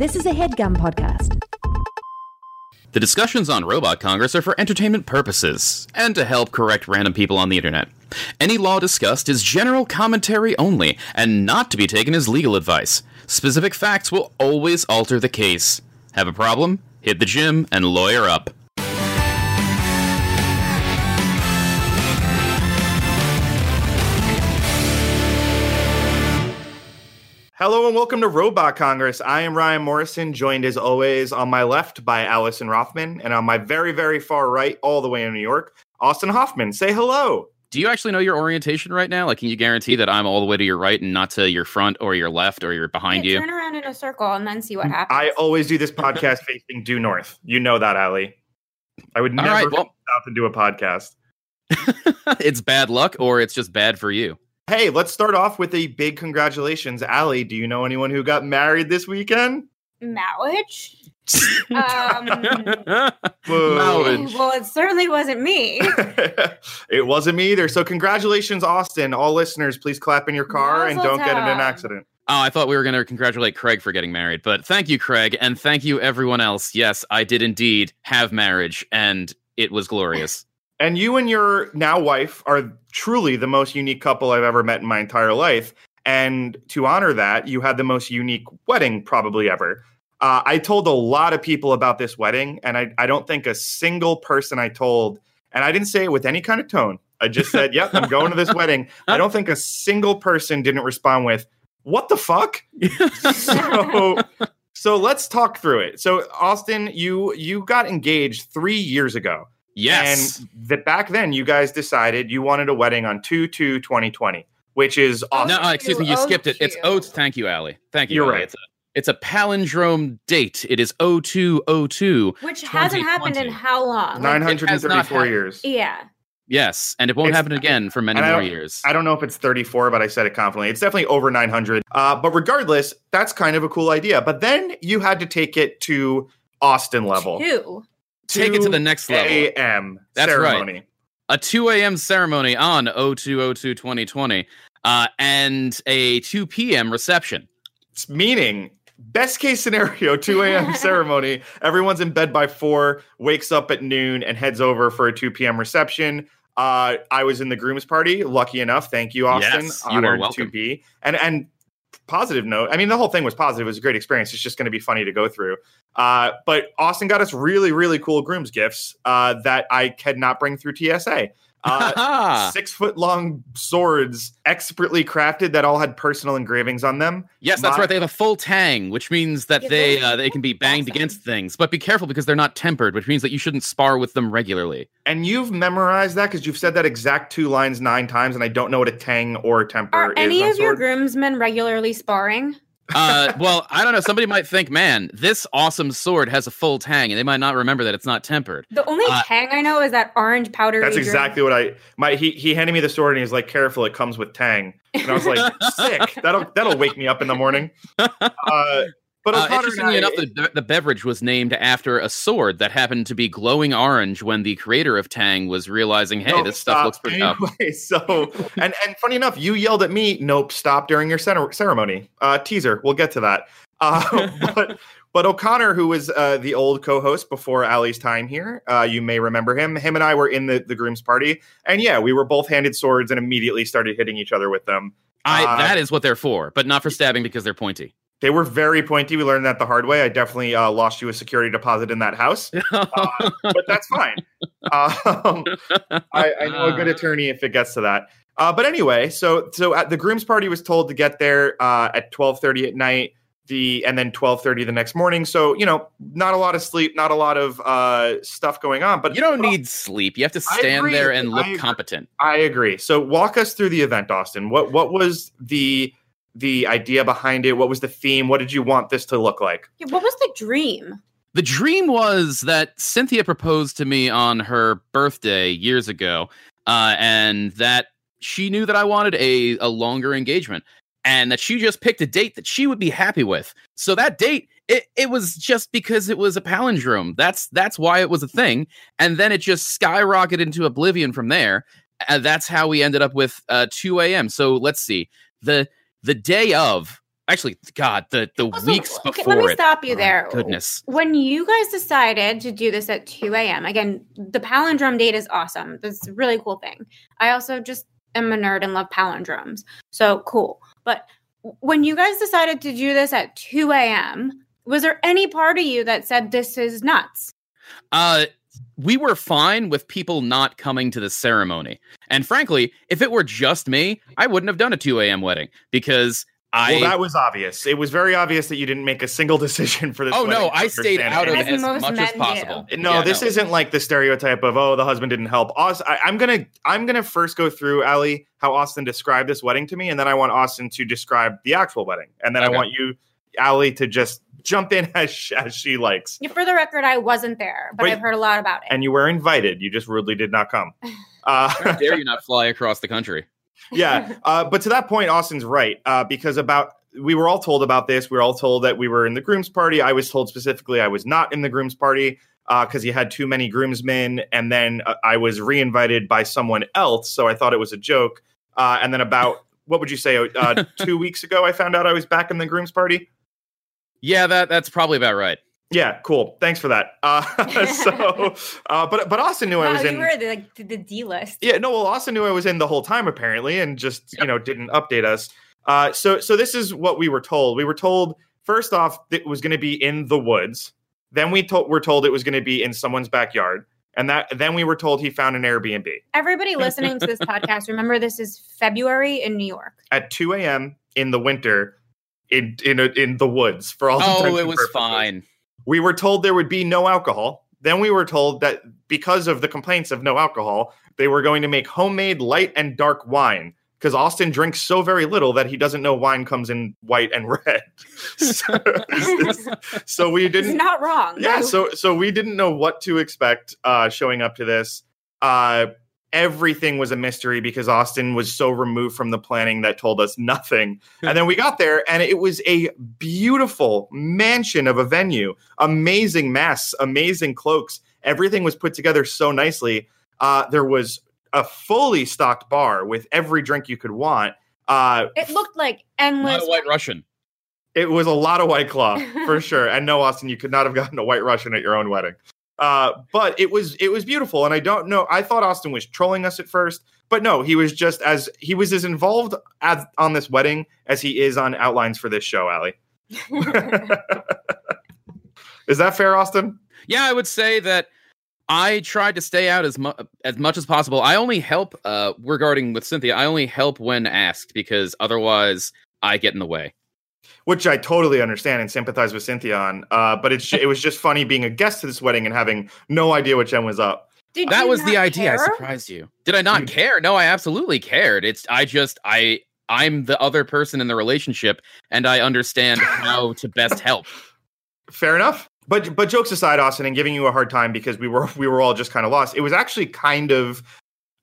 This is a headgum podcast. The discussions on Robot Congress are for entertainment purposes and to help correct random people on the internet. Any law discussed is general commentary only and not to be taken as legal advice. Specific facts will always alter the case. Have a problem? Hit the gym and lawyer up. Hello and welcome to Robot Congress. I am Ryan Morrison, joined as always on my left by Allison Rothman, and on my very, very far right, all the way in New York, Austin Hoffman. Say hello. Do you actually know your orientation right now? Like, can you guarantee that I'm all the way to your right and not to your front or your left or you're behind Yeah, you? Turn around in a circle and then see what happens. I always do this podcast facing due north. You know that, Ali. I would All never right, well- south and do a podcast. it's bad luck or it's just bad for you. Hey, let's start off with a big congratulations. Ali, do you know anyone who got married this weekend? Marriage? Um, Marriage. well, it certainly wasn't me. it wasn't me either. So, congratulations, Austin. All listeners, please clap in your car and don't get in an accident. Oh, I thought we were going to congratulate Craig for getting married, but thank you, Craig, and thank you, everyone else. Yes, I did indeed have marriage, and it was glorious. And you and your now wife are truly the most unique couple I've ever met in my entire life. And to honor that, you had the most unique wedding probably ever. Uh, I told a lot of people about this wedding, and I, I don't think a single person I told, and I didn't say it with any kind of tone. I just said, Yep, I'm going to this wedding. I don't think a single person didn't respond with, What the fuck? so so let's talk through it. So Austin, you you got engaged three years ago. Yes. And that back then you guys decided you wanted a wedding on 2 2 2020, which is awesome. no, uh, excuse me, you Oh, skipped it. It's cute. O. Thank you, Allie. Thank you. You're Allie. right. It's a, it's a palindrome date. It is 0202. Which hasn't happened in how long? Nine- has not 934 years. Yeah. Yes, and it won't It's- happen again for many more years. I don't know if it's 34, but I said it confidently. It's definitely over 900. Uh, but regardless, that's kind of a cool idea. But then you had to take it to Austin level. Two. Take it to the next level. a.m. That's right. a 2 a.m. ceremony on 0202 2020 uh, and a 2 p.m. reception. It's Meaning, best case scenario, 2 a.m. ceremony. Everyone's in bed by 4, wakes up at noon, and heads over for a 2 p.m. reception. Uh, I was in the groom's party. Lucky enough. Thank you, Austin. Yes, you are Honored welcome. to be. And, and positive note, I mean, the whole thing was positive. It was a great experience. It's just going to be funny to go through. Uh, but Austin got us really, really cool groom's gifts uh, that I cannot bring through TSA. Uh, six foot long swords, expertly crafted, that all had personal engravings on them. yes, that's my- right. They have a full tang, which means that Yeah, they uh, they can be banged Awesome. against things. But be careful because they're not tempered, which means that you shouldn't spar with them regularly. And you've memorized that because you've said that exact two lines nine times, and I don't know what a tang or a temper Are is. any on of your groomsmen regularly sparring? Uh, well, I don't know. Somebody might think, man, this awesome sword has a full tang, and they might not remember that it's not tempered. The only Uh, tang I know is that orange powder. That's exactly what I. My he he handed me the sword and he's like, "Careful, it comes with tang." And I was like, "Sick! That'll that'll wake me up in the morning." Uh, but Uh, interestingly I- enough, the, the beverage was named after a sword that happened to be glowing orange when the creator of Tang was realizing, hey, Nope, this stuff stop. looks pretty up. Anyway, so and and funny enough, you yelled at me, "Nope, stop!" during your center- ceremony. Uh, teaser. We'll get to that. Uh, but but O'Connor, who was uh, the old co-host before Ali's time here, uh, you may remember him. Him and I were in the the groom's party, and yeah, we were both handed swords and immediately started hitting each other with them. I, Uh, that is what they're for, but not for stabbing because they're pointy. They were very pointy. We learned that the hard way. I definitely uh, lost you a security deposit in that house, uh, but that's fine. Um, I, I know a good attorney if it gets to that. Uh, but anyway, so so at the groom's party was told to get there uh, at twelve thirty at night. The and then twelve thirty the next morning. So you know, not a lot of sleep, not a lot of uh, stuff going on. But you don't need sleep. You have to stand there and look agree. competent. I agree. So walk us through the event, Austin. What what was the the idea behind it? What was the theme? What did you want this to look like? Yeah, What was the dream? The dream was that Cynthia proposed to me on her birthday years ago, uh, and that she knew that I wanted a, a longer engagement, and that she just picked a date that she would be happy with. So that date, it, it was just because it was a palindrome. That's that's why it was a thing, and then it just skyrocketed into oblivion from there. And that's how we ended up with uh, 2 a.m. So let's see the the day of Actually, God, the the Also, weeks okay, before let me it. stop you Oh, there. Goodness. When you guys decided to do this at 2 a.m., again, the palindrome date is awesome. That's a really cool thing. I also just am a nerd and love palindromes. So cool. But when you guys decided to do this at 2 a.m., was there any part of you that said this is nuts? Uh, we were fine with people not coming to the ceremony. And frankly, if it were just me, I wouldn't have done a 2 a.m. wedding because I. well, that was obvious. It was very obvious that you didn't make a single decision for this. oh wedding no, I stayed out of it. As as much as men do. possible. No, Yeah, this isn't like the stereotype of oh the husband didn't help. Aus- I, I'm gonna I'm gonna first go through Ali how Austin described this wedding to me, and then I want Austin to describe the actual wedding, and then Okay. I want you, Ali, to just jump in as sh- as she likes. For the record, I wasn't there, but Wait. I've heard a lot about it. And you were invited. You just rudely did not come. Uh, How dare you not fly across the country? yeah, uh, but to that point, Austin's right uh, because about we were all told about this. We were all told that we were in the groom's party. I was told specifically I was not in the groom's party because he had too many groomsmen, and then uh, I was re-invited by someone else, so I thought it was a joke. Uh, and then about what would you say? Uh, two weeks ago, I found out I was back in the groom's party. Yeah, that that's probably about right. Yeah, cool. Thanks for that. Uh, so, uh, but but Austin knew I wow, was you in. were the, like, the D list. Yeah, no, well, Austin knew I was in the whole time apparently, and just you know didn't update us. Uh, so so this is what we were told. We were told first off that it was going to be in the woods. Then we told were told it was going to be in someone's backyard, and that then we were told he found an Airbnb Everybody listening to this podcast, remember this is February in New York. at 2 a.m. in the winter in in a, in the woods for all. Oh, intents it was purposes. fine. We were told there would be no alcohol. Then we were told that because of the complaints of no alcohol, they were going to make homemade light and dark wine because Austin drinks so very little that he doesn't know wine comes in white and red. so, so we didn't not wrong. yeah, so so we didn't know what to expect uh showing up to this. Uh everything was a mystery because Austin was so removed from the planning that told us nothing. and then we got there and it was a beautiful mansion of a venue. Amazing masks, amazing cloaks. Everything was put together so nicely. Uh there was a fully stocked bar with every drink you could want. Uh it looked like Not endless. a white Russian. it was a lot of white claw for sure. And no, Austin, you could not have gotten a white Russian at your own wedding. Uh, but it was it was beautiful, and I don't know. I thought Austin was trolling us at first, but no, he was just as he was as involved as, on this wedding as he is on outlines for this show. Allie, is that fair, Austin? Yeah, I would say that I tried to stay out as mu- as much as possible. I only help uh regarding with Cynthia. I only help when asked because otherwise I get in the way. Which I totally understand and sympathize with Cynthia on. Uh, but it's it was just funny being a guest to this wedding and having no idea what Jen was up. Did That was the not idea. I care? surprised you. Did I not You- care? No, I absolutely cared. It's I just I I'm the other person in the relationship and I understand how to best help. Fair enough. But but jokes aside, Austin, and giving you a hard time because we were we were all just kind of lost. It was actually kind of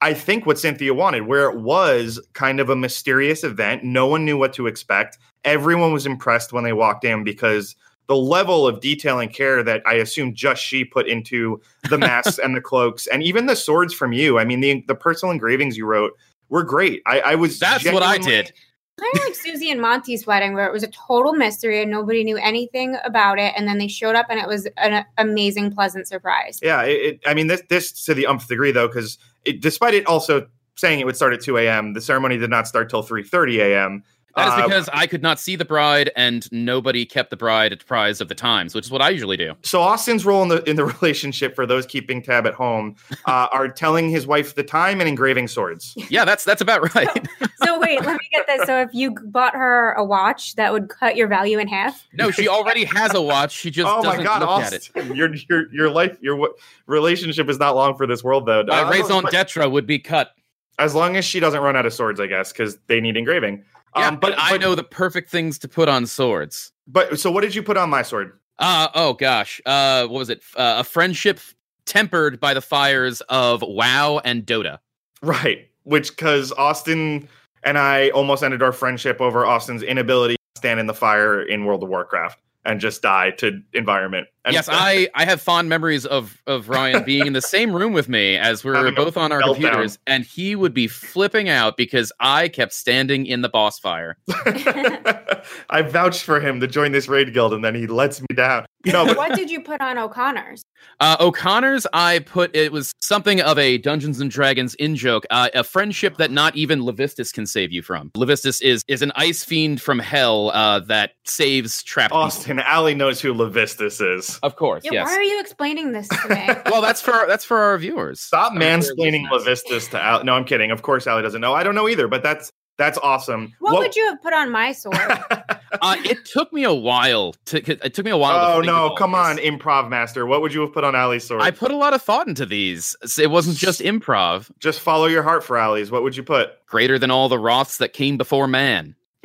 I think what Cynthia wanted, where it was kind of a mysterious event. No one knew what to expect. Everyone was impressed when they walked in because the level of detail and care that I assume just she put into the masks and the cloaks and even the swords from you. I mean, the the personal engravings you wrote were great. I, I was That's what I did. Kind of like Susie and Monty's wedding, where it was a total mystery and nobody knew anything about it, and then they showed up and it was an amazing, pleasant surprise. Yeah, it, it, I mean this this to the umpth degree though, because despite it also saying it would start at two a.m., the ceremony did not start till three thirty a.m. That is Uh, because I could not see the bride and nobody kept the bride at the apprised of the times, which is what I usually do. so Austin's role in the in the relationship for those keeping tab at home uh, are telling his wife the time and engraving swords. Yeah, that's that's about right. So wait, let me get this. So if you bought her a watch, that would cut your value in half. No, she already has a watch. She just oh doesn't my god, look at it. Austin, your your your life your w- relationship is not long for this world though. My Uh, raison but d'etre would be cut. as long as she doesn't run out of swords, I guess, because they need engraving. Yeah, Um, but, but I know the perfect things to put on swords. But so, what did you put on my sword? Uh oh gosh. Uh what was it? Uh, a friendship tempered by the fires of WoW and Dota. Right. Which because Austin and I almost ended our friendship over Austin's inability to stand in the fire in World of Warcraft and just die to environment. And- yes, I, I have fond memories of, of Ryan being in the same room with me as we were both on our meltdown. computers, and he would be flipping out because I kept standing in the boss fire. I vouched for him to join this raid guild, and then he lets me down. No, but what did you put on O'Connor's? Uh, O'Connor's, I put it was something of a Dungeons and Dragons in joke, uh, a friendship that not even Levistus can save you from. Levistus is is an ice fiend from hell uh, that saves trapped people. Austin, Allie knows who Levistus is. Of course, Yeah, yes. Why are you explaining this to me? well, that's for that's for our viewers. Stop Our viewers mansplaining listeners. Levistus to Allie. No, I'm kidding. Of course, Allie doesn't know. I don't know either, but that's that's awesome. what, would you have put on my sword? Uh, it took me a while to. It took me a while. to oh think no! all Come on, improv master. What would you have put on Allie's sword? I put a lot of thought into these. It wasn't just improv. Just follow your heart for Allie's. What would you put? Greater than all the Roths that came before man.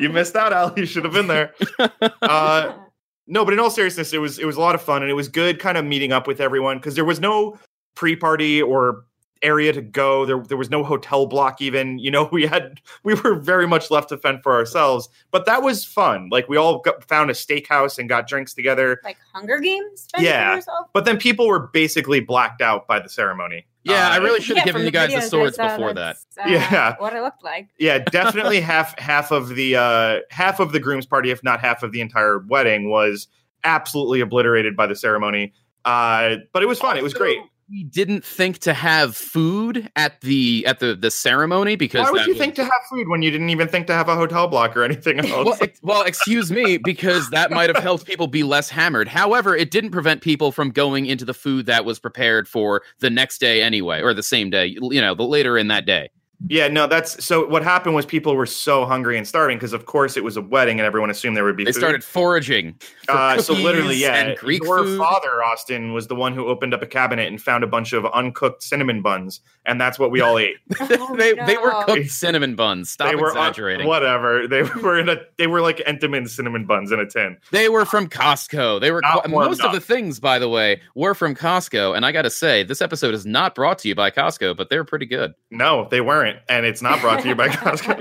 you missed out, Allie. You should have been there. Uh, no, but in all seriousness, it was it was a lot of fun and it was good kind of meeting up with everyone because there was no pre-party or area to go. There there was no hotel block even. You know, we had we were very much left to fend for ourselves, but that was fun. Like we all got, found a steakhouse and got drinks together. like Hunger Games? Yeah. But then people were basically blacked out by the ceremony. Yeah, I Uh, really should have Yeah, given you guys the videos swords saw, before that. uh, Yeah. What it looked like. yeah definitely half half of the uh half of the groom's party if not half of the entire wedding was absolutely obliterated by the ceremony uh but it was fun it was great We didn't think to have food at the at the the ceremony because why would you was- think to have food when you didn't even think to have a hotel block or anything else well, ex- well, excuse me, because that might have helped people be less hammered. However, it didn't prevent people from going into the food that was prepared for the next day anyway, or the same day. You know, the later in that day. Yeah no that's so what happened was people were so hungry and starving because of course it was a wedding and everyone assumed there would be They food. started foraging. for Uh, so literally, yeah. and Greek Your food. father, Austin, was the one who opened up a cabinet and found a bunch of uncooked cinnamon buns, and that's what we all ate. Oh, they, they were cooked cinnamon buns. Stop they were un- exaggerating. whatever. They were in a. They were like Entenmann's cinnamon buns in a tin. They were from Costco. They were Not qu- warmed most of the things, by the way, were from Costco. And I got to say, this episode is not brought to you by Costco, but they're pretty good. No, they weren't, and it's not brought to you by Costco.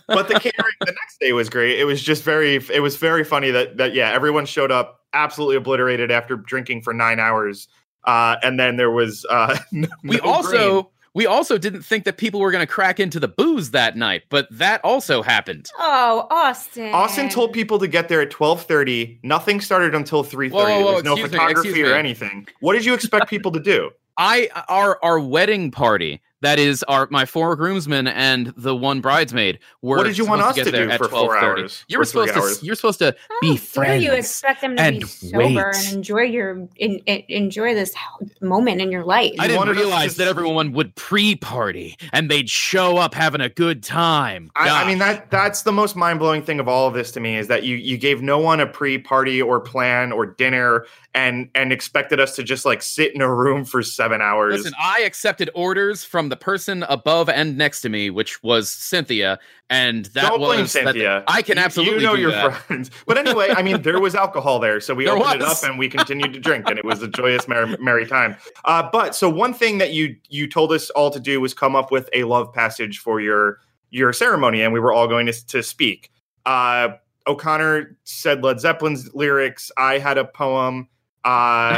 but the catering the next day was great. It was just very. It was very funny that that yeah, everyone showed up absolutely obliterated after drinking for nine hours, uh, and then there was uh, no we grain. also we also didn't think that people were going to crack into the booze that night, but that also happened. Oh, Austin. Austin told people to get there at twelve thirty. Nothing started until three Whoa, thirty. whoa, There was no excuse me, photography or me. anything. What did you expect people to do? I our our wedding party. That is our my four groomsmen and the one bridesmaid were. What did you want supposed us get to there do at for four 12:30. hours You were three supposed to. hours? You're supposed to How be dare friends. you expect them to be sober wait. and enjoy your in, in- enjoy this moment in your life? I didn't realize to- that everyone would pre-party and they'd show up having a good time. I, I mean that that's the most mind blowing thing of all of this to me is that you you gave no one a pre party or plan or dinner and and expected us to just like sit in a room for seven hours. Listen, I accepted orders from the person above and next to me, which was Cynthia, and that Don't was blame that- Cynthia. I can You- absolutely you know do your that. friends. But anyway, I mean, there was alcohol there, so we There opened was. it up and we continued to drink, and it was a joyous, merry, merry time. Uh, but so one thing that you you told us all to do was come up with a love passage for your your ceremony, and we were all going to to speak. Uh, O'Connor said Led Zeppelin's lyrics. I had a poem. Uh,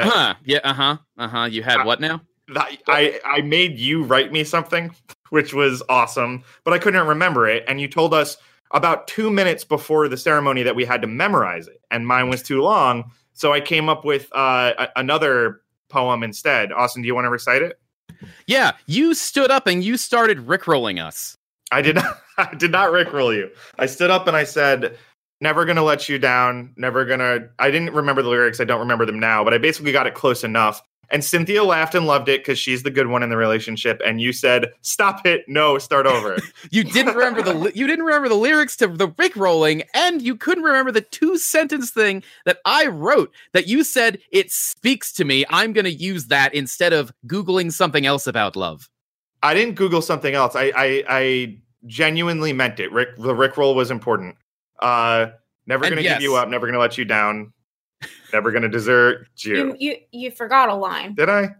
Uh-huh. Yeah, uh-huh. Uh-huh. You had Uh, what now? I, I I made you write me something, which was awesome, but I couldn't remember it. And you told us about two minutes before the ceremony that we had to memorize it, and mine was too long, so I came up with uh, a- another poem instead. Austin, do you want to recite it? Yeah, you stood up and you started rickrolling us. I did not. I did not rickroll you. I stood up and I said, "Never gonna let you down. Never gonna." I didn't remember the lyrics. I don't remember them now, but I basically got it close enough. And Cynthia laughed and loved it because she's the good one in the relationship. And you said, "Stop it! No, start over." You didn't remember the li- you didn't remember the lyrics to the rickrolling, and you couldn't remember the two sentence thing that I wrote that you said it speaks to me. I'm to use that instead of googling something else about love. I didn't Google something else. I I, I genuinely meant it. Rick, the Rickroll was important. Uh, never gonna yes. give you up. Never gonna let you down. Never gonna desert you. you, you you forgot a line. Did I?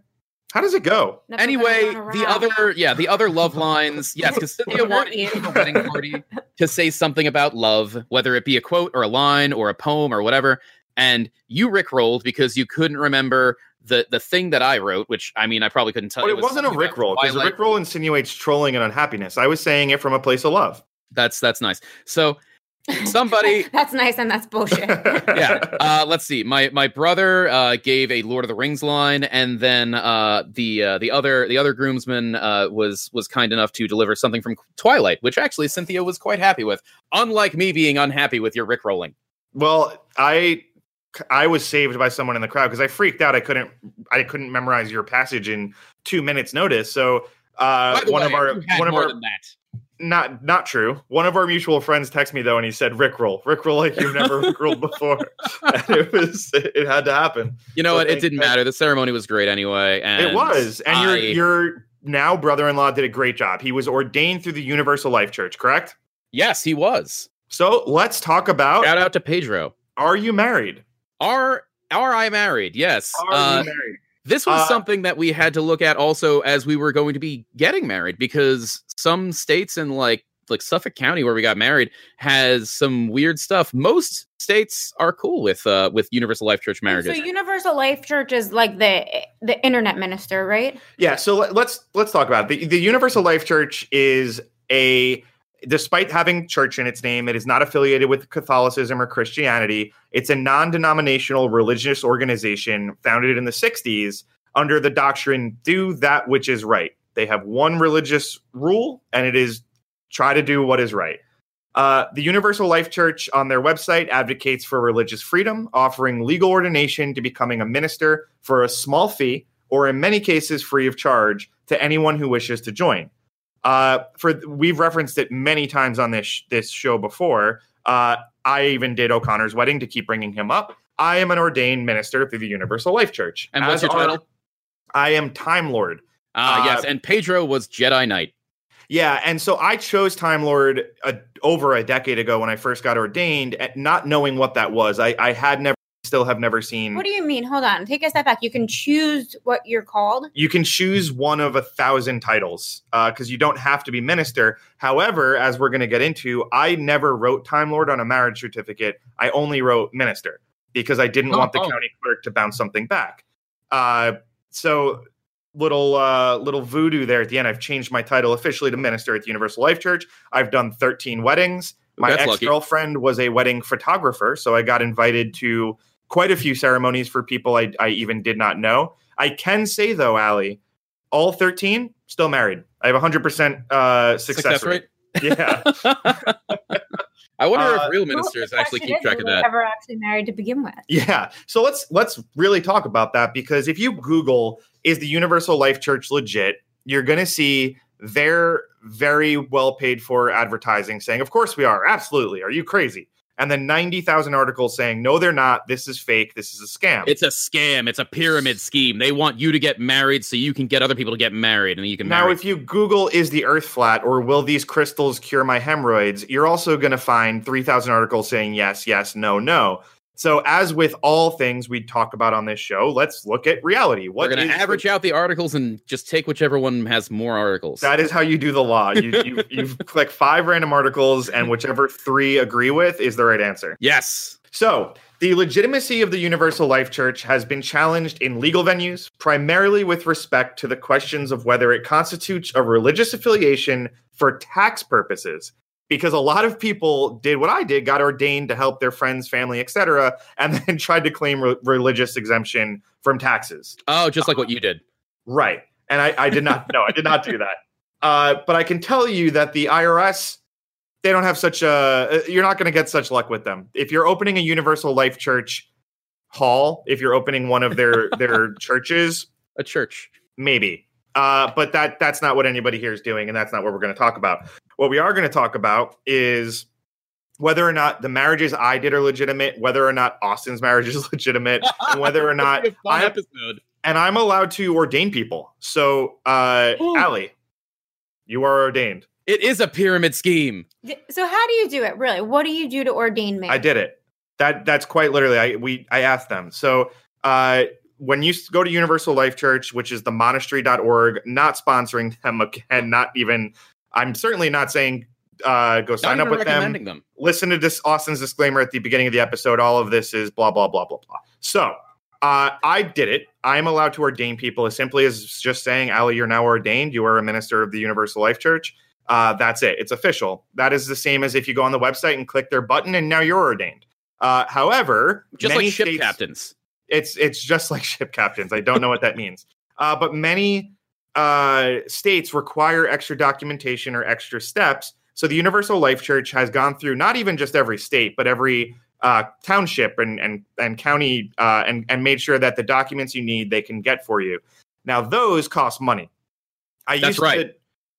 How does it go? Never anyway, the other yeah, the other love lines. Yes, because Cynthia wanted you. the wedding party to say something about love, whether it be a quote or a line or a poem or whatever. And you rickrolled because you couldn't remember the the thing that I wrote, which I mean I probably couldn't tell But you. it wasn't a something about rickroll because a Twilight. rickroll insinuates trolling and unhappiness. I was saying it from a place of love. That's that's nice. So somebody that's nice and that's bullshit. yeah. Uh, let's see. My my brother uh, gave a Lord of the Rings line, and then uh, the uh, the other the other groomsman uh, was was kind enough to deliver something from Twilight, which actually Cynthia was quite happy with. Unlike me being unhappy with your Rick rolling. Well, I I was saved by someone in the crowd because I freaked out. I couldn't I couldn't memorize your passage in two minutes notice. So uh, one way, of our you had one of our that. Not not true. One of our mutual friends texted me though, and he said Rickroll, Rickroll like you've never Rickrolled before. and it was it had to happen. You know So what? It didn't God. matter. The ceremony was great anyway. And it was, and I- your your now brother-in-law did a great job. He was ordained through the Universal Life Church, correct? yes, he was. So let's talk about: Shout out to Pedro. Are you married? Are are I married? Yes. Are Uh, you married? This was Uh, something that we had to look at also as we were going to be getting married because some states in like like Suffolk County where we got married has some weird stuff. Most states are cool with uh with universal life church marriages. So Universal Life Church is like the the internet minister, right? Yeah, so let, let's let's talk about it. The, the Universal Life Church is a despite having church in its name, it is not affiliated with Catholicism or Christianity. It's a non-denominational religious organization founded in the 60s under the doctrine do that which is right. They have one religious rule and it is try to do what is right. Uh, the Universal Life Church on their website advocates for religious freedom, offering legal ordination to becoming a minister for a small fee, or in many cases free of charge, to anyone who wishes to join. Uh, for we've referenced it many times on this this show before. Uh, I even did O'Connor's wedding to keep bringing him up. I am an ordained minister through the Universal Life Church. and what's As your are- title? I am Time Lord. Ah, uh, yes, and Pedro was Jedi Knight. Yeah, and so I chose Time Lord uh, over a decade ago when I first got ordained, at not knowing what that was. I, I had never, still have never seen. What do you mean? Hold on. Take a step back. You can choose what you're called. you can choose one of a thousand titles because you don't have to be minister. However, as we're going to get into, I never wrote Time Lord on a marriage certificate. I only wrote minister because I didn't Oh, want the oh. county clerk to bounce something back. Uh, so little uh, little voodoo there at the end. I've changed my title officially to minister at the Universal Life Church. I've done 13 weddings. My ex girlfriend was a wedding photographer, so I got invited to quite a few ceremonies for people I, I even did not know. I can say though, Allie, all 13 still married. I have 100% uh, success, rate. Yeah. I wonder Uh, if real ministers the actually keep track of that. Ever actually married to begin with? Yeah. So let's let's really talk about that because if you Google is the Universal Life Church legit, you're going to see their very well paid for advertising saying, "Of course we are. Absolutely. Are you crazy?" And then 90,000 articles saying, "No, they're not. This is fake. This is a scam." It's a scam. It's a pyramid scheme. They want you to get married so you can get other people to get married, and then you can now, marry. if you Google "Is the Earth flat?" or "Will these crystals cure my hemorrhoids?" you're also going to find 3,000 articles saying yes, yes, no, no. So, as with all things we talk about on this show, let's look at reality. What We're going to the- average out the articles and just take whichever one has more articles. That is how you do the law. You you, you click five random articles, and whichever three agree with is the right answer. yes. So, the legitimacy of the Universal Life Church has been challenged in legal venues, primarily with respect to the questions of whether it constitutes a religious affiliation for tax purposes. Because a lot of people did what I did, got ordained to help their friends, family, etc., and then tried to claim re- religious exemption from taxes. Oh, just like what you did. Right. And I, I did not, no, I did not do that. Uh, but I can tell you that the IRS, they don't have such a, you're not going to get such luck with them. If you're opening a Universal Life Church hall, if you're opening one of their, their churches, A church. maybe. Uh, but that that's not what anybody here is doing, and that's not what we're going to talk about. What we are going to talk about is whether or not the marriages I did are legitimate, whether or not Austin's marriage is legitimate, and whether or not It'll be a fun I- episode. and I'm allowed to ordain people. So, uh, Ooh. Allie, you are ordained. It is a pyramid scheme. So how do you do it? Really? What do you do to ordain me? I did it. That that's quite literally. I we I asked them. So, uh, when you go to Universal Life Church, which is the monastery.org, not sponsoring them again, not even, I'm certainly not saying uh, go sign up with them. recommending them. Listen to this Austin's disclaimer at the beginning of the episode. All of this is blah, blah, blah, blah, blah. So uh, I did it. I am allowed to ordain people as simply as just saying, Ali, you're now ordained. You are a minister of the Universal Life Church. Uh, that's it. It's official. That is the same as if you go on the website and click their button and now you're ordained. Uh, however, Just many like ship states- captains. it's it's just like ship captains. I don't know what that means. Uh, but many uh, states require extra documentation or extra steps. So the Universal Life Church has gone through not even just every state, but every uh, township and and and county uh, and and made sure that the documents you need they can get for you. Now those cost money. I That's used right. to.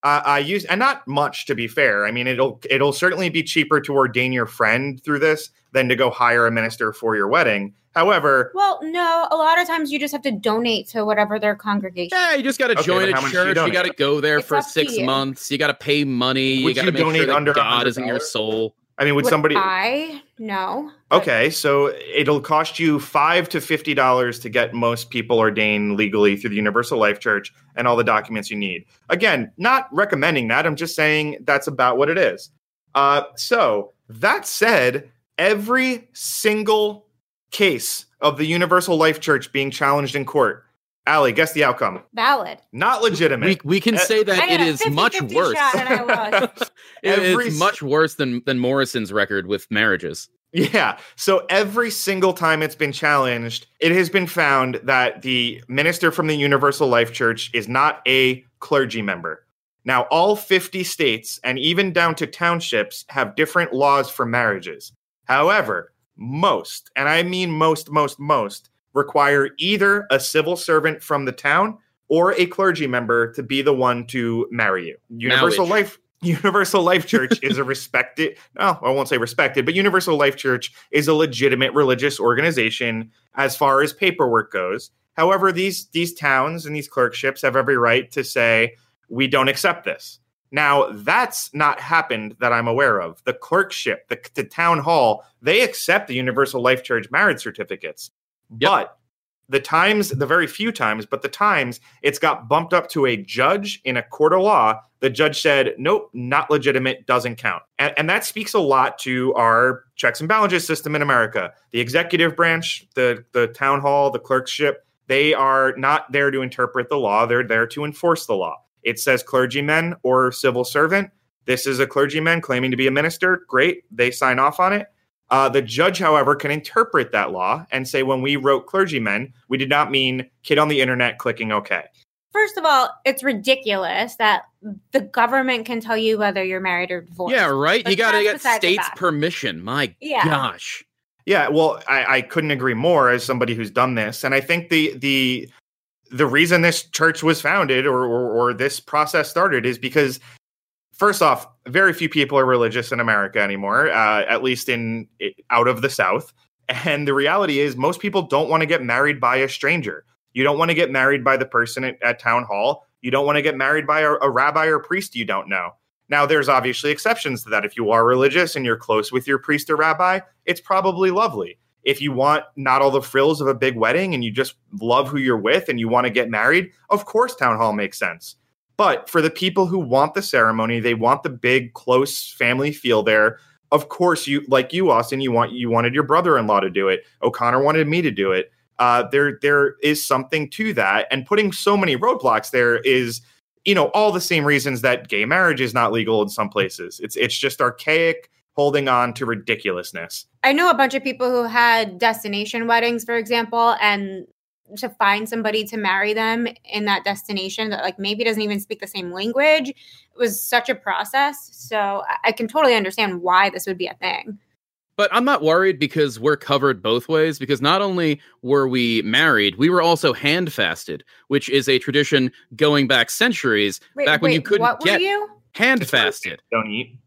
Uh, I use and not much to be fair. I mean, it'll it'll certainly be cheaper to ordain your friend through this than to go hire a minister for your wedding. However, Well, no, a lot of times you just have to donate to whatever their congregation. Yeah, you just got to Okay, join a how much do you church. You, got to go there It's for six you. months. You got to pay money. you Would got to you make sure donate that under God is in your soul. I mean, would Would somebody? I no. Okay, so it'll cost you five to fifty dollars to get most people ordained legally through the Universal Life Church and all the documents you need. Again, not recommending that. I'm just saying that's about what it is. Uh, so that said, every single case of the Universal Life Church being challenged in court, Allie, guess the outcome. Valid. Not legitimate. We, we can Uh, say that it is it got a is much 50-50 worse. shot and I lost. it Every is much worse than than Morrison's record with marriages. Yeah. So every single time it's been challenged, it has been found that the minister from the Universal Life Church is not a clergy member. Now, all 50 states and even down to townships have different laws for marriages. However, most, and I mean most, most, most, require either a civil servant from the town or a clergy member to be the one to marry you. Universal Marriage. Life Universal Life Church is a respected, no, I won't say respected, but Universal Life Church is a legitimate religious organization as far as paperwork goes. However, these these towns and these clerkships have every right to say we don't accept this. Now, that's not happened that I'm aware of. The clerkship, the, the town hall, they accept the Universal Life Church marriage certificates. Yep. But the times, the very few times, but the times it's got bumped up to a judge in a court of law. The judge said, nope, not legitimate, doesn't count. And, and that speaks a lot to our checks and balances system in America. The executive branch, the, the town hall, the clerkship, they are not there to interpret the law, they're there to enforce the law. It says clergyman or civil servant. This is a clergyman claiming to be a minister. Great. They sign off on it. Uh, the judge, however, can interpret that law and say, when we wrote clergymen, we did not mean kid on the internet clicking OK. First of all, it's ridiculous that the government can tell you whether you're married or divorced. Yeah, right. But you got to get the state's permission. My Yeah. gosh. Yeah, well, I, I couldn't agree more as somebody who's done this, and I think the the the reason this church was founded or or, or this process started is because first off, very few people are religious in America anymore, uh, at least in out of the South. And the reality is, most people don't want to get married by a stranger. You don't want to get married by the person at, at town hall. You don't want to get married by a, a rabbi or priest you don't know. Now, there's obviously exceptions to that. If you are religious and you're close with your priest or rabbi, it's probably lovely. If you want not all the frills of a big wedding and you just love who you're with and you want to get married, of course, town hall makes sense. But for the people who want the ceremony, they want the big, close family feel there. Of course, you like you, Austin. You want you wanted your brother-in-law to do it. O'Connor wanted me to do it. Uh, there, there is something to that, and putting so many roadblocks there is you know all the same reasons that gay marriage is not legal in some places it's it's just archaic holding on to ridiculousness I know a bunch of people who had destination weddings, for example, and to find somebody to marry them in that destination that like maybe doesn't even speak the same language was such a process. So I- I can totally understand why this would be a thing. But I'm not worried because we're covered both ways. Because not only were we married, we were also hand fasted, which is a tradition going back centuries. Wait, back when you couldn't what get were you? hand fasted. don't eat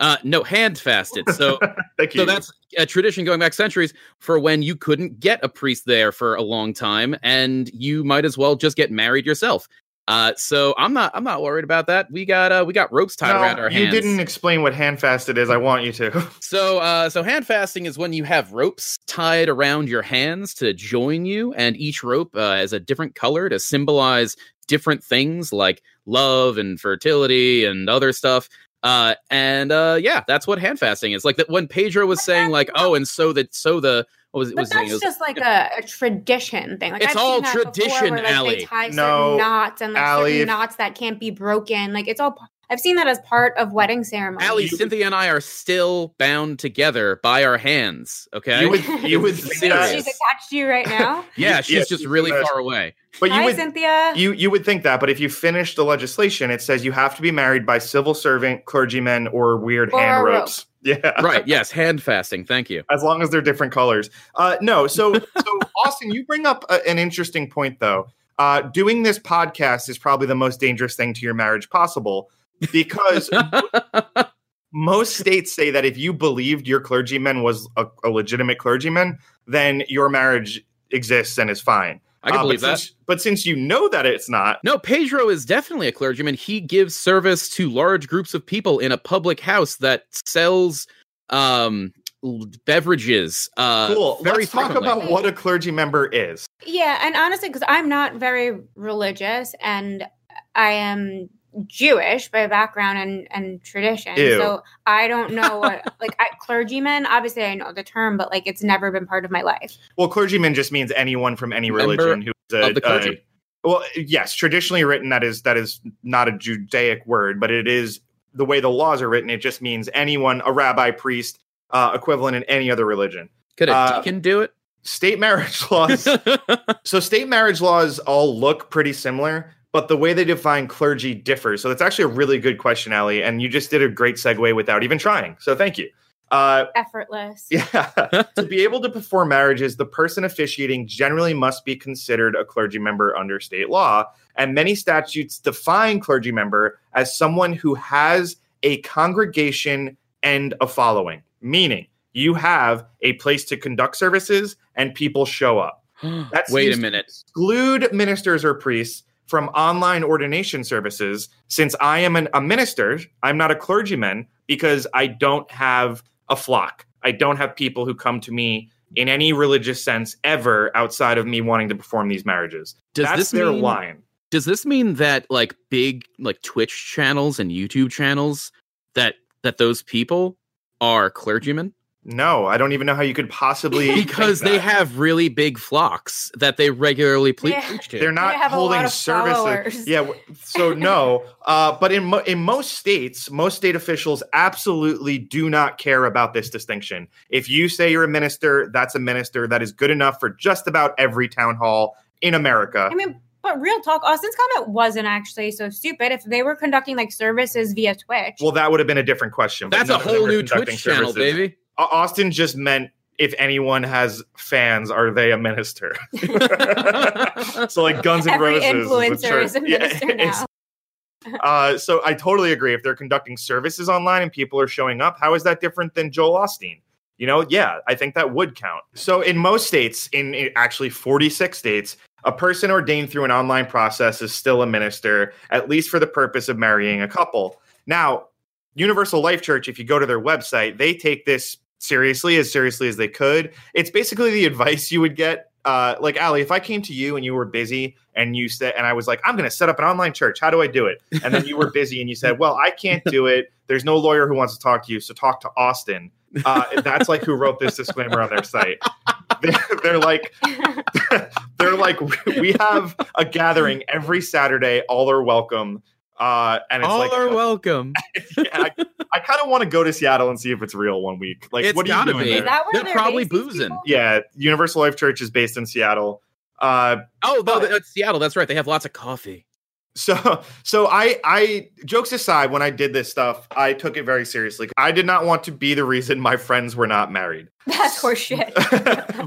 Uh, no, hand fasted. So, thank you so that's a tradition going back centuries for when you couldn't get a priest there for a long time, and you might as well just get married yourself. Uh, so I'm not I'm not worried about that. We got uh we got ropes tied No, around our hands. you didn't explain what hand fasted is. I want you to. So, uh, so hand fasting is when you have ropes tied around your hands to join you, and each rope uh, is a different color to symbolize different things like love and fertility and other stuff. Uh, and uh, yeah, that's what hand fasting is. Like that when Pedro was saying, like, oh, and so that so the what was it? But Was, it, it was just like a, a tradition thing. Like It's I've all seen that before tradition, where, like, Allie. They tie No, certain knots and like Allie, certain if- knots that can't be broken. Like it's all. P- I've seen that as part of wedding ceremonies. Allie, Cynthia, and I are still bound together by our hands. Okay, You would you would It's think that, She's attached to you right now. yeah, she's yeah, just she's really the far away. but you Hi, would Cynthia. you you would think that, but if you finish the legislation, it says you have to be married by civil servant, clergymen, or weird Or hand a rope. ropes. Yeah, right? Yes, hand fasting. Thank you. as long as they're different colors. Uh, no, so so Austin, you bring up a, an interesting point though. Uh, doing this podcast is probably the most dangerous thing to your marriage possible because most states say that if you believed your clergyman was a, a legitimate clergyman, then your marriage exists and is fine. I can Uh, believe but that. Since, but since you know that it's not, No, Pedro is definitely a clergyman. He gives service to large groups of people in a public house that sells um beverages. Uh, cool. Very Let's talk about what a clergy member is. Yeah, and honestly, because I'm not very religious and I am Jewish by background and, and tradition. Ew. So I don't know what, like, I, clergyman, obviously I know the term, but like it's never been part of my life. Well, clergyman just means anyone from any Member religion who's a, of the clergy. a- well, yes, traditionally written that is that is not a Judaic word, but it is the way the laws are written. It just means anyone, a rabbi, priest, uh, equivalent in any other religion. Could a uh, deacon do it? State marriage laws. so state marriage laws all look pretty similar, but the way they define clergy differs. So that's actually a really good question, Allie, and you just did a great segue without even trying. So thank you. Uh, Effortless. yeah. to be able to perform marriages, the person officiating generally must be considered a clergy member under state law. And many statutes define clergy member as someone who has a congregation and a following, meaning you have a place to conduct services and people show up. That Wait a minute. exclude ministers or priests from online ordination services. Since I am an, a minister, I'm not a clergyman because I don't have a flock. I don't have people who come to me in any religious sense ever outside of me wanting to perform these marriages. Does That's this their mean, line. Does this mean that like big like Twitch channels and YouTube channels that that those people are clergymen No, I don't even know how you could possibly because they that. have really big flocks that they regularly ple- Yeah. preach to. They're not have a lot holding services. Yeah, so no. Uh, but in mo- in most states, most state officials absolutely do not care about this distinction. If you say you're a minister, that's a minister. That is good enough for just about every town hall in America. I mean, but real talk, Austin's comment wasn't actually so stupid. If they were conducting like services via Twitch, Well, that would have been a different question. That's a none of them whole new conducting Twitch channel, baby. Au- Austin just meant if anyone has fans, are they a minister? so like Guns and Roses, influencer is a church. Yeah, now. Uh, so I totally agree. If they're conducting services online and people are showing up, how is that different than Joel Osteen? You know, yeah, I think that would count. So in most states, in, in actually 46 states, a person ordained through an online process is still a minister, at least for the purpose of marrying a couple. Now, Universal Life Church, if you go to their website, they take this seriously, as seriously as they could. It's basically the advice you would get. Uh, like Ali, if I came to you and you were busy and you said, and I was like, I'm going to set up an online church. How do I do it? And then you were busy and you said, Well, I can't do it. There's no lawyer who wants to talk to you, so talk to Austin. Uh, that's like who wrote this disclaimer on their site. They're, they're like, they're like, we have a gathering every Saturday. All are welcome. Uh, and it's All like, are welcome. yeah, I, I kind of want to go to Seattle and see if it's real one week. Like, It's what are you gotta doing be. there? Is that where They're they're probably boozing. people? Yeah, Universal Life Church is based in Seattle. Uh, Oh, no, But- that's Seattle. That's right. They have lots of coffee. so, so I, I, jokes aside, when I did this stuff, I took it very seriously. I did not want to be the reason my friends were not married. That's horseshit.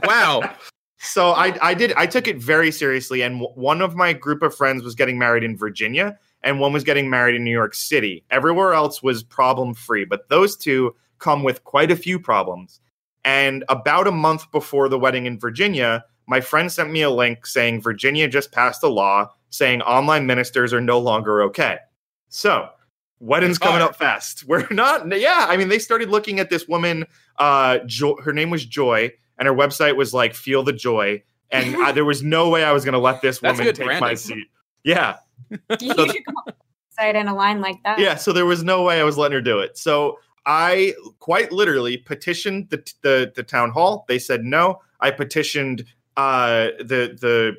Wow. so I, I did, I took it very seriously. And w- one of my group of friends was getting married in Virginia, and one was getting married in New York City. Everywhere else was problem free, but those two come with quite a few problems. And about a month before the wedding in Virginia, my friend sent me a link saying Virginia just passed a law saying online ministers are no longer okay. So, wedding's coming up fast. We're not, yeah. I mean, they started looking at this woman. Uh, jo- her name was Joy, and her website was like "Feel the Joy," and I, there was no way I was going to let this woman take my seat. Yeah, you So- should come up with a in a line like that. yeah. So there was no way I was letting her do it. So I quite literally petitioned the the, the town hall. They said no. I petitioned uh, the the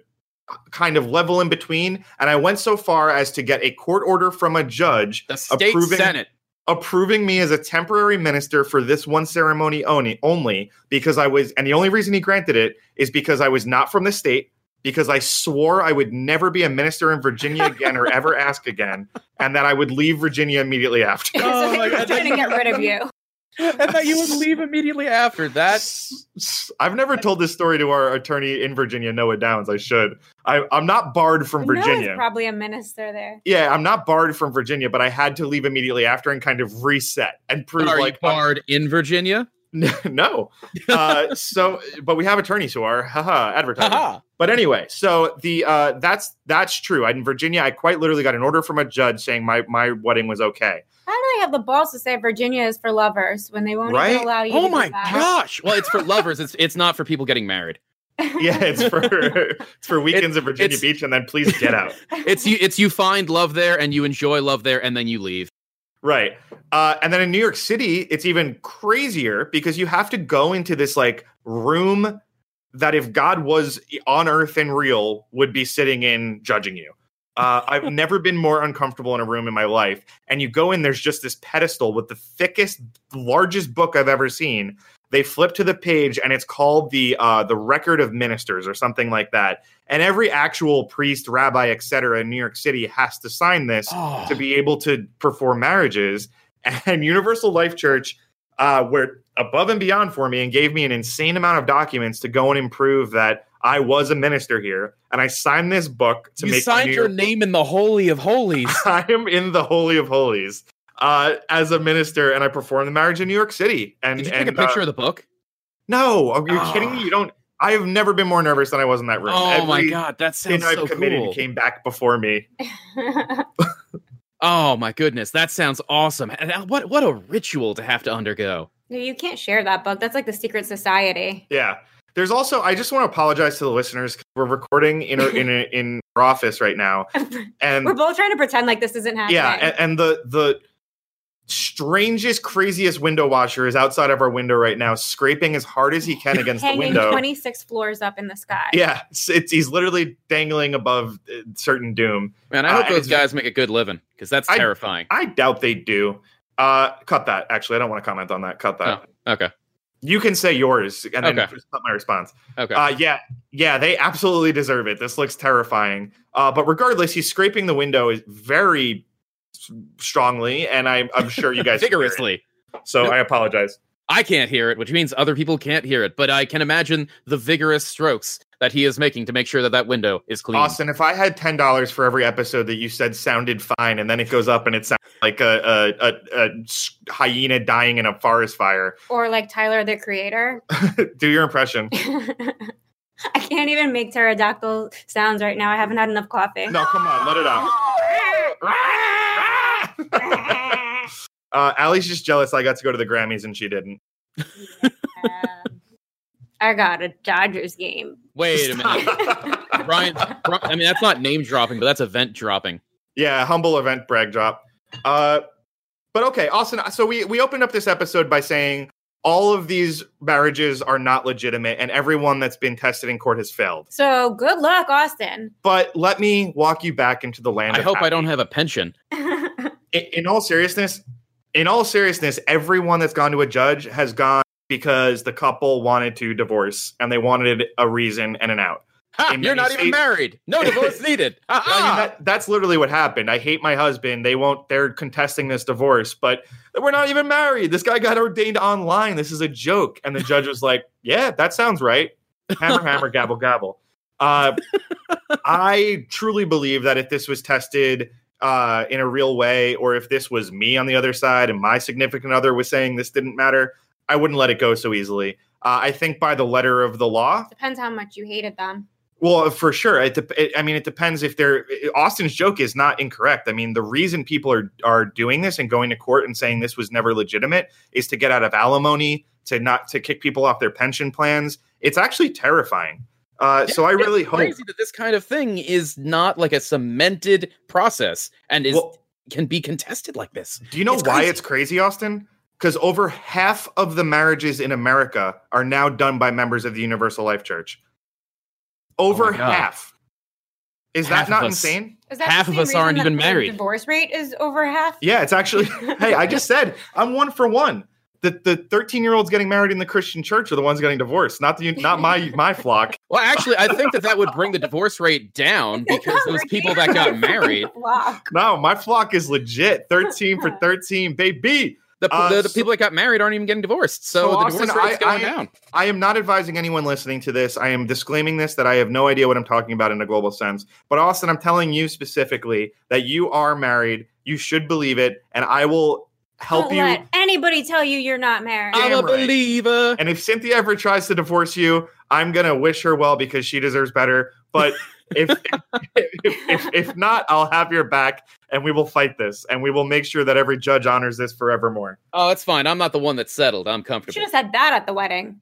kind of level in between, and I went so far as to get a court order from a judge The state Approving- senate. approving me as a temporary minister for this one ceremony only, only because I was, and the only reason he granted it is because I was not from the state, because I swore I would never be a minister in Virginia again or ever ask again, and that I would leave Virginia immediately after. so Oh my God. trying to get rid of you. and that you would leave immediately after that. I've never told this story to our attorney in Virginia, Noah Downs. I should. I, I'm not barred from Noah's Virginia. probably a minister there. yeah, I'm not barred from Virginia, but I had to leave immediately after and kind of reset and prove Are like you barred in Virginia? no. Uh, so, but we have attorneys who are haha advertising. Haha. But anyway, so the uh, that's that's true. In Virginia, I quite literally got an order from a judge saying my my wedding was okay. How do they have the balls to say Virginia is for lovers when they won't Right? even allow you? Oh to do my that? gosh! Well, it's for lovers. It's it's not for people getting married. Yeah, it's for it's for weekends in Virginia Beach, and then please get out. It's you. It's you find love there and you enjoy love there and then you leave. Right. Uh, and then in New York City, it's even crazier because you have to go into this like room that if God was on earth and real, would be sitting in judging you. Uh, I've never been more uncomfortable in a room in my life. And you go in, there's just this pedestal with the thickest, largest book I've ever seen. They flip to the page, and it's called the uh, the Record of Ministers or something like that. And every actual priest, rabbi, etc. in New York City has to sign this Oh. to be able to perform marriages. And Universal Life Church uh, were above and beyond for me and gave me an insane amount of documents to go and improve that I was a minister here. And I signed this book to you make signed New your name in the holy of holies. I am in the Holy of Holies uh, as a minister, and I performed the marriage in New York City. And Did you and, take a picture uh, of the book? no, are you Ah. kidding me? You don't. I have never been more nervous than I was in that room. Oh my Every god, that sin sounds I've so committed cool. came back before me. Oh my goodness, that sounds awesome. And uh, what what a ritual to have to undergo. you can't share that book. That's like the secret society. Yeah. There's also I just want to apologize to the listeners. We're recording in a, in a, in our office right now, and We're both trying to pretend like this isn't happening. yeah, and, and the the strangest, craziest window washer is outside of our window right now, scraping as hard as he can against the window. 26 floors up in the sky. Yeah, it's, it's he's literally dangling above uh, certain doom. Man, I Uh, hope those guys make a good living because that's I- terrifying. I doubt they do. Uh, cut that. Actually, I don't want to comment on that. Cut that. Okay, You can say yours and then Okay. just cut my response. okay. Uh, yeah, yeah, they absolutely deserve it. This looks terrifying. Uh, but regardless, he's scraping the window is very s- strongly, and I'm, I'm sure you guys can. Vigorously. So Nope. I apologize. I can't hear it, which means other people can't hear it. But I can imagine the vigorous strokes that he is making to make sure that that window is clean. Austin, if I had ten dollars for every episode that you said sounded fine, and then it goes up and it sounds like a hyena dying in a forest fire, Or like Tyler the Creator. do your impression. I can't even make pterodactyl sounds right now. I haven't had enough coffee. No, come on, let it out. Uh, Allie's just jealous I got to go to the Grammys and she didn't. Um, I got a Dodgers game. Wait a minute, Brian. I mean, that's not name dropping, but that's event dropping. Yeah, humble event brag drop. Uh, but okay, Austin. So we we opened up this episode by saying all of these marriages are not legitimate, and everyone that's been tested in court has failed. So good luck, Austin. But let me walk you back into the land. I of hope I don't have a pension. in, in all seriousness, in all seriousness, everyone that's gone to a judge has gone because the couple wanted to divorce and they wanted a reason and an out. Ha, you're many not even married. No divorce needed. I mean, that, that's literally what happened. I hate my husband. They won't. They're contesting this divorce, but we're not even married. This guy got ordained online. This is a joke. And the judge was like, "Yeah, that sounds right." Hammer, hammer, gavel, gavel. Uh, I truly believe that if this was tested uh, in a real way, or if this was me on the other side and my significant other was saying this didn't matter, I wouldn't let it go so easily. Uh, I think by the letter of the law, Depends how much you hated them. Well, for sure. It, dep- it, I mean, it depends if they're. Austin's joke is not incorrect. I mean, the reason people are are doing this and going to court and saying this was never legitimate is to get out of alimony, to not to kick people off their pension plans. It's actually terrifying. Uh, so I really hope. crazy that this kind of thing is not like a cemented process and is Well- can be contested like this. Do you know It's why crazy. it's crazy, Austin? Because over half of the marriages in America are now done by members of the Universal Life Church. Over Oh half. Is Half that not us. insane? Is that Half of us aren't even married. Divorce rate is over half. Yeah, it's actually. hey, I just said I'm one for one. The the 13 year olds getting married in the Christian church are the ones getting divorced, not the not my my flock. Well, actually, I think that that would bring the divorce rate down because those people that got married, No, my flock is legit. 13 for 13, baby. The, Uh, the, the people that got married aren't even getting divorced. So, So, the Austin, divorce rate's I- going I- down. I am not advising anyone listening to this. I am disclaiming this that I have no idea what I'm talking about in a global sense. But Austin, I'm telling you specifically that you are married. You should believe it, and I will help Don't you. let anybody tell you you're not married. I'm I'm a right. believer. And if Cynthia ever tries to divorce you, I'm gonna wish her well because she deserves better. But if if, if if not, I'll have your back, and we will fight this, and we will make sure that every judge honors this forevermore. Oh, it's fine. I'm not the one that settled. I'm comfortable. You should comfortable. have said that at the wedding.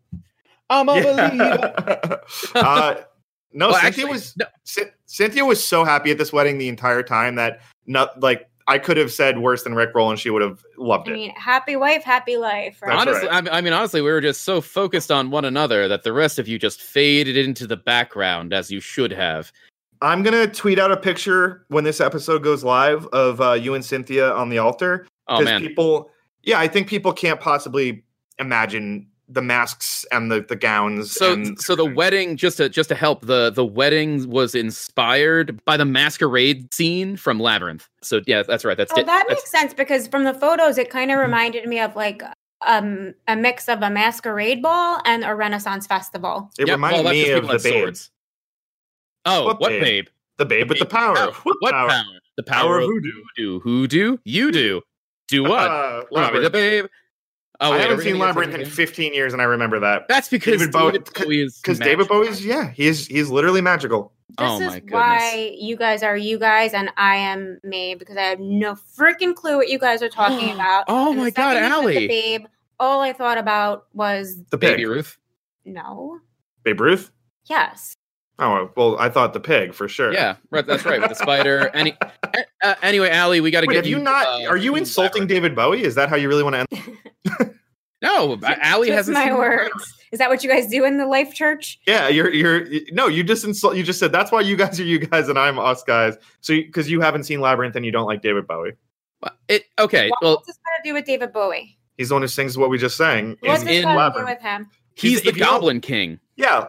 I'm a believer. Uh, no, Well, Cynthia actually, was no. Cy- Cynthia was so happy at this wedding the entire time that not like I could have said worse than Rick Roll, and she would have loved it. I mean, happy wife, happy life. Right? Honestly, right. I, mean- I mean, honestly, we were just so focused on one another that the rest of you just faded into the background as you should have. I'm gonna tweet out a picture when this episode goes live of uh, you and Cynthia on the altar. Oh man, people yeah i think people can't possibly imagine the masks and the, the gowns so and so the wedding just to just to help the the wedding was inspired by the masquerade scene from Labyrinth. So yeah, that's right. That's Oh, it. that That's- makes sense because from the photos, it kind of reminded me of like um a mix of a masquerade ball and a Renaissance festival. it Yep, reminded well, me of the had babe swords. Oh, What what, babe? babe? the babe with the power Power. what, What power, power? The power, Power of of voodoo. voodoo. Who do? You do. Do what? Uh, Robbie the babe. Oh, i wait, are haven't seen labyrinth in 15 years and i remember that That's because David David, Bowie- Bowie is because david magical. bowie's yeah he's he's literally magical This Oh is my goodness. why you guys are you guys and I am me because I have no freaking clue what you guys are talking about. Oh And my God, second you the Allie. babe, all I thought about was the pig Baby Ruth. no. babe ruth Yes. Oh well i thought the pig for sure Yeah, right. That's right. With the spider. Any, uh, anyway, Allie, we got to Wait, get have you not uh, are you insulting Labyrinth. david bowie is that how you really want to end No, uh, Allie Just hasn't my seen words. Is that what you guys do in the life church? Yeah, you're you're no, you just insult. You just said that's why you guys are you guys and I'm us guys. So because you haven't seen Labyrinth and you don't like David Bowie, It okay. What- Well, what's this got to do with David Bowie? he's the one who sings what we just sang. What's in this do Labyrinth. with him? He's He's- the if you Goblin King. Yeah,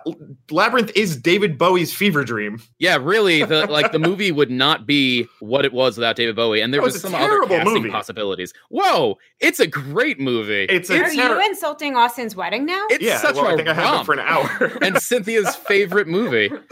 Labyrinth is David Bowie's fever dream. Yeah, really. The like the movie would not be what it was without David Bowie, and there No, was some other terrible casting movie. possibilities. Whoa, it's a great movie. It's a Are ter- you insulting Austin's wedding now? it's yeah. such well, a I think I have it romp. for an hour. and Cynthia's favorite movie.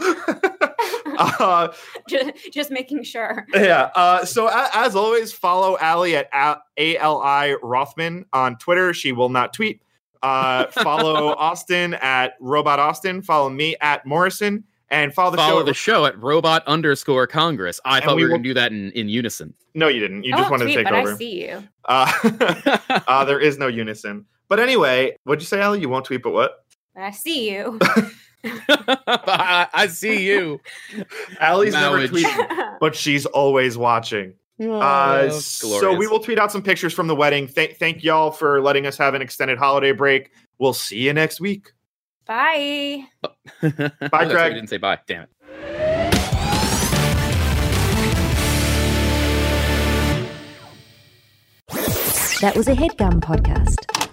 uh, just, just making sure. yeah. Uh, so a- as always, follow Allie at a l i Rothman on Twitter. She will not tweet. Uh, follow Austin at Robot Austin. Follow me at Morrison, and follow the Follow show. the show at robot underscore Congress. I And thought we we were will- going to do that in, in unison. no, you didn't. You I just wanted tweet, to take but over. I see you. Uh, uh, there is no unison. But anyway, what'd you say, Allie? You won't tweet, but what? But I see you. I, I see you. Allie's never Mowage. tweeting, but she's always watching. Uh, so we will tweet out some pictures from the wedding. Thank, thank y'all for letting us have an extended holiday break. We'll see you next week. Bye. Bye, Greg. Greg. didn't say bye. Damn it. That was a headgum podcast.